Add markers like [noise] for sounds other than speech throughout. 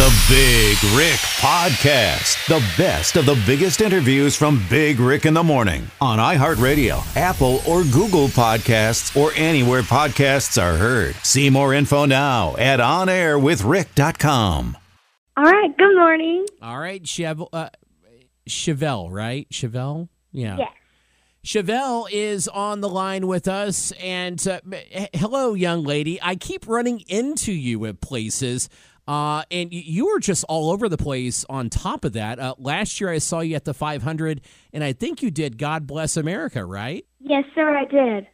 The Big Rick Podcast. The best of the biggest interviews from Big Rick in the Morning on iHeartRadio, Apple, or Google Podcasts, or anywhere podcasts are heard. See more info now at onairwithrick.com. All right. Good morning. All right, Chev- uh, Chevel, right? Chevel? Yeah. Yes. Chevel is on the line with us. And uh, h- hello, young lady. I keep running into you at places. Uh, and you were just all over the place on top of that. Uh, last year, I saw you at the 500, and I think you did God Bless America, right? Yes, sir. I did.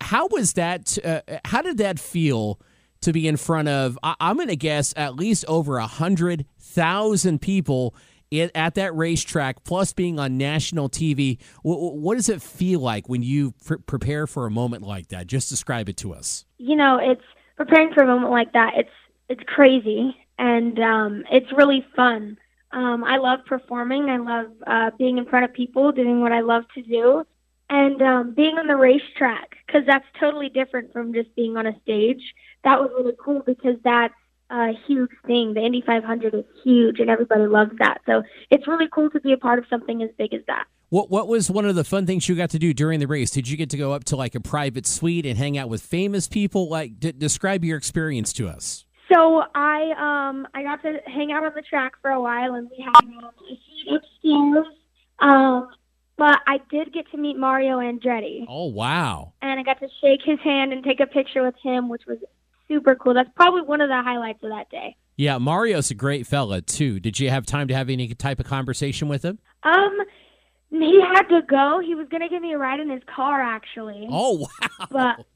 How was that? Uh, how did that feel to be in front of, I- I'm going to guess, at least over a 100,000 people at that racetrack, plus being on national TV? Wh- wh- What does it feel like when you pr- prepare for a moment like that? Just describe it to us. You know, it's preparing for a moment like that. It's it's crazy and um, it's really fun. Um, I love performing. I love uh, being in front of people, doing what I love to do, and um, being on the racetrack because that's totally different from just being on a stage. That was really cool because that's a huge thing. The Indy 500 is huge, and everybody loves that. So it's really cool to be a part of something as big as that. What What was one of the fun things you got to do during the race? Did you get to go up to like a private suite and hang out with famous people? Like, d- describe your experience to us. So I um I got to hang out on the track for a while, and we had um, a seat upstairs. Um, but I did get to meet Mario Andretti, Oh wow! and I got to shake his hand and take a picture with him, which was super cool. That's probably one of the highlights of that day. Yeah, Mario's a great fella too. Did you have time to have any type of conversation with him? Um, he had to go. He was gonna give me a ride in his car, actually. Oh wow! but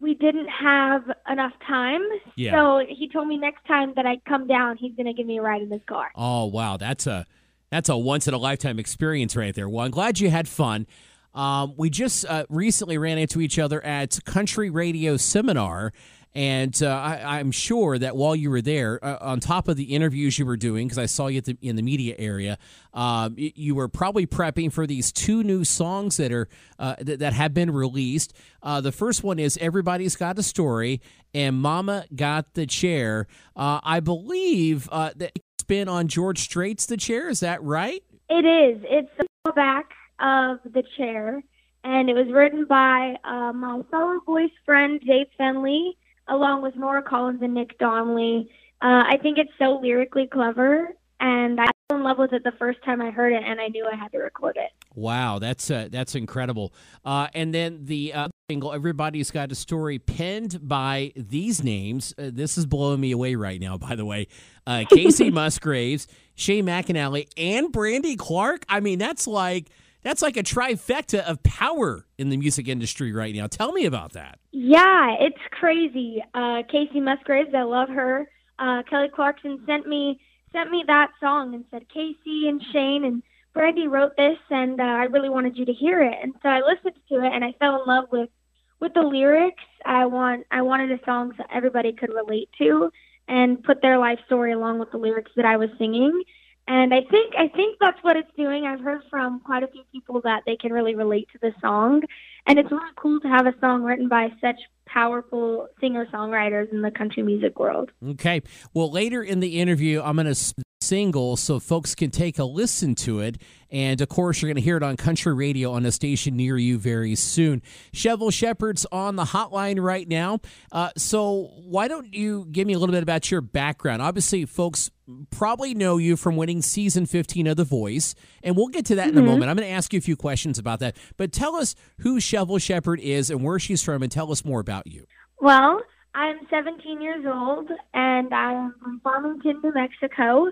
we didn't have enough time. Yeah. So he told me next time that I come down, he's gonna give me a ride in his car. Oh wow, that's a that's a once in a lifetime experience right there. Well, I'm glad you had fun. Um, we just uh, recently ran into each other at Country Radio Seminar, and uh, I, I'm sure that while you were there, uh, on top of the interviews you were doing, because I saw you the, in the media area, um, you were probably prepping for these two new songs that are uh, that, that have been released. Uh, the first one is "Everybody's Got a Story" and "Mama Got the Chair." Uh, I believe that it's been on George Strait's "The Chair." Is that right? It is. It's the back of the chair, and it was written by my fellow voice friend Dave Fenley, along with Nora Collins and Nick Donnelly. Uh, I think it's so lyrically clever, and I fell in love with it the first time I heard it, and I knew I had to record it. Wow, that's uh, that's incredible. Uh, and then the uh, single, "Everybody's Got a Story," penned by these names. Uh, this is blowing me away right now. By the way, uh, Kacey [laughs] Musgraves, Shane McAnally, and Brandy Clark. I mean, that's like that's like a trifecta of power in the music industry right now. Tell me about that. Yeah, it's crazy. Uh, Kacey Musgraves, I love her. Uh, Kelly Clarkson sent me sent me that song and said Kacey and Shane and Brandy wrote this, and uh, I really wanted you to hear it. And so I listened to it, and I fell in love with with the lyrics. I want I wanted a song that everybody could relate to and put their life story along with the lyrics that I was singing. And I think I think that's what it's doing. I've heard from quite a few people that they can really relate to the song, and it's really cool to have a song written by such powerful singer songwriters in the country music world. Okay. Well, later in the interview, I'm going to single so folks can take a listen to it. And of course, you're going to hear it on country radio on a station near you very soon. Chevel Shepherd's on the hotline right now. Uh, so, why don't you give me a little bit about your background? Obviously, folks probably know you from winning season 15 of The Voice, and we'll get to that in a moment. I'm going to ask you a few questions about that. But tell us who Chevel Shepherd is and where she's from, and tell us more about you. Well, I'm 17 years old, and I'm from Farmington, New Mexico.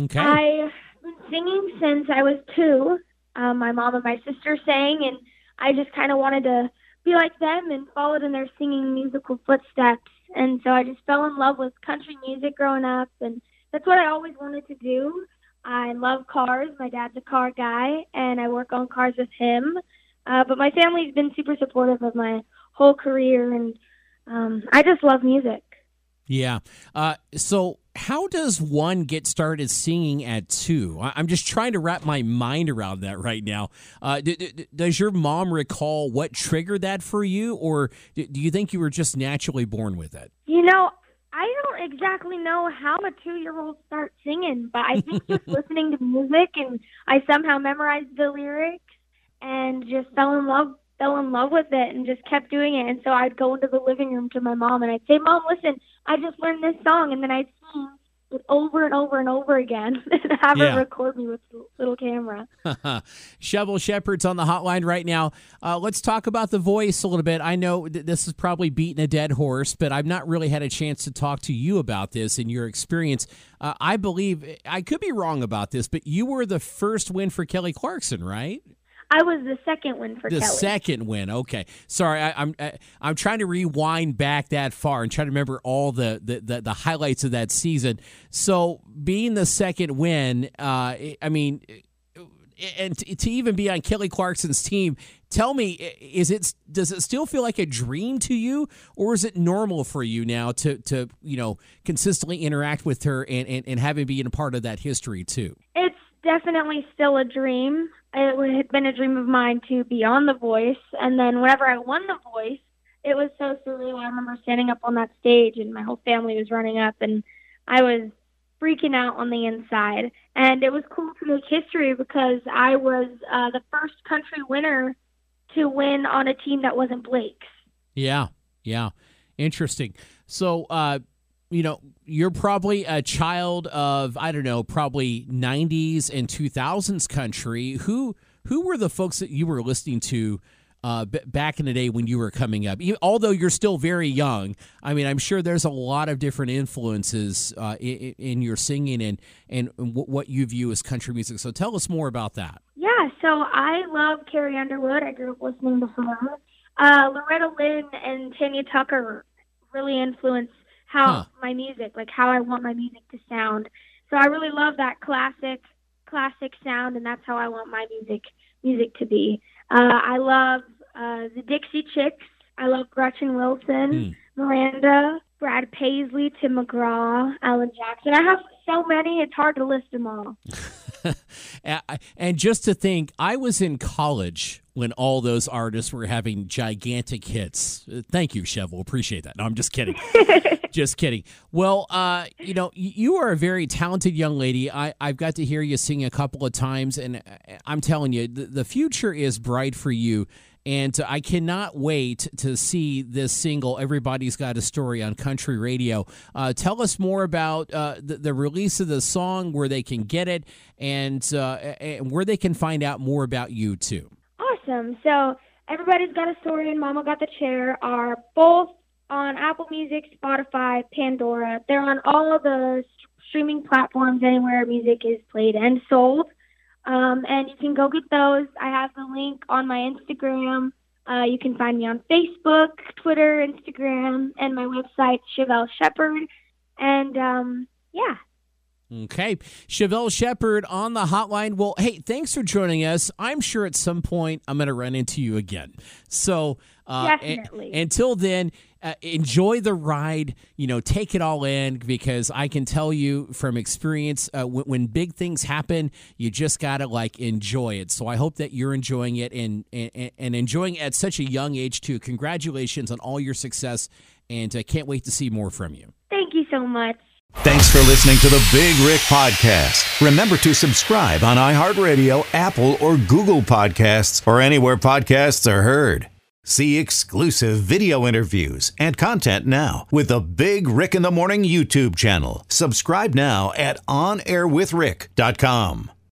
Okay. I've been singing since I was two. Um, my mom and my sister sang, and I just kind of wanted to be like them and followed in their singing musical footsteps. And so I just fell in love with country music growing up, and that's what I always wanted to do. I love cars. My dad's a car guy, and I work on cars with him. Uh, but my family's been super supportive of my whole career, and um, I just love music. Yeah. Uh, so, how does one get started singing at two? I'm just trying to wrap my mind around that right now. Uh, d- d- does your mom recall what triggered that for you, or d- do you think you were just naturally born with it? You know, I don't exactly know how a two-year-old starts singing, but I think just [laughs] listening to music and I somehow memorized the lyrics and just fell in love fell in love with it and just kept doing it. And so I'd go into the living room to my mom and I'd say, "Mom, listen, I just learned this song," and then I'd sing it over and over and over again [laughs] and have Yeah. her record me with a little camera. [laughs] Chevel Shepherd's on the hotline right now. Uh, let's talk about the voice a little bit. I know th- this is probably beating a dead horse, but I've not really had a chance to talk to you about this and your experience. Uh, I believe, I could be wrong about this, but you were the first win for Kelly Clarkson, right? I was the second win for the Kelly. second win. Okay, sorry, I, I'm I, I'm trying to rewind back that far and try to remember all the the, the, the highlights of that season. So being the second win, uh, I mean, and to, to even be on Kelly Clarkson's team, tell me, is it does it still feel like a dream to you, or is it normal for you now to to you know consistently interact with her and and, and having being a part of that history too? It's definitely still a dream. It had been a dream of mine to be on The Voice, and then whenever I won The Voice, it was so surreal. I remember standing up on that stage, and my whole family was running up, and I was freaking out on the inside. And it was cool to make history because I was uh, the first country winner to win on a team that wasn't Blake's. Yeah, yeah, interesting. So, uh, you know, you're probably a child of I don't know, probably '90s and 2000s country. Who who were the folks that you were listening to? Uh, b- back in the day when you were coming up, although you're still very young, I mean, I'm sure there's a lot of different influences uh, in, in your singing and and what you view as country music. So tell us more about that. Yeah, so I love Carrie Underwood. I grew up listening to her. Uh, Loretta Lynn and Tanya Tucker really influenced how Huh. my music, like how I want my music to sound. So I really love that classic, classic sound, and that's how I want my music music to be. Uh, I love uh, the Dixie Chicks. I love Gretchen Wilson, Miranda, Brad Paisley, Tim McGraw, Alan Jackson. I have so many; it's hard to list them all. [laughs] And just to think, I was in college when all those artists were having gigantic hits. Uh, Thank you, Chevel. Appreciate that. No, I'm just kidding. [laughs] just kidding. Well, uh, you know, you are a very talented young lady. I, I've got to hear you sing a couple of times, and uh, I'm telling you, the, the future is bright for you. And I cannot wait to see this single, Everybody's Got a Story, on country radio. Uh, tell us more about uh, the, the release of the song, where they can get it, and, uh, and where they can find out more about you, too. Awesome. So everybody's got a story and Mama Got the Chair are both on Apple Music, Spotify, Pandora. They're on all the streaming platforms anywhere music is played and sold. Um, and you can go get those. I have the link on my Instagram. Uh, you can find me on Facebook, Twitter, Instagram, and my website, Chevel Shepherd. And um, yeah, Okay. Chevel Shepherd on the hotline. Well, hey, thanks for joining us. I'm sure at some point I'm going to run into you again. So, uh, a- Definitely. until then, uh, enjoy the ride. You know, take it all in because I can tell you from experience uh, when, when big things happen, you just got to like enjoy it. So I hope that you're enjoying it and, and, and enjoying it at such a young age, too. Congratulations on all your success. And I can't wait to see more from you. thank you so much. Thanks for listening to the Big Rick Podcast. Remember to subscribe on iHeartRadio, Apple, or Google Podcasts, or anywhere podcasts are heard. See exclusive video interviews and content now with the Big Rick in the Morning YouTube channel. Subscribe now at OnAirWithRick.com.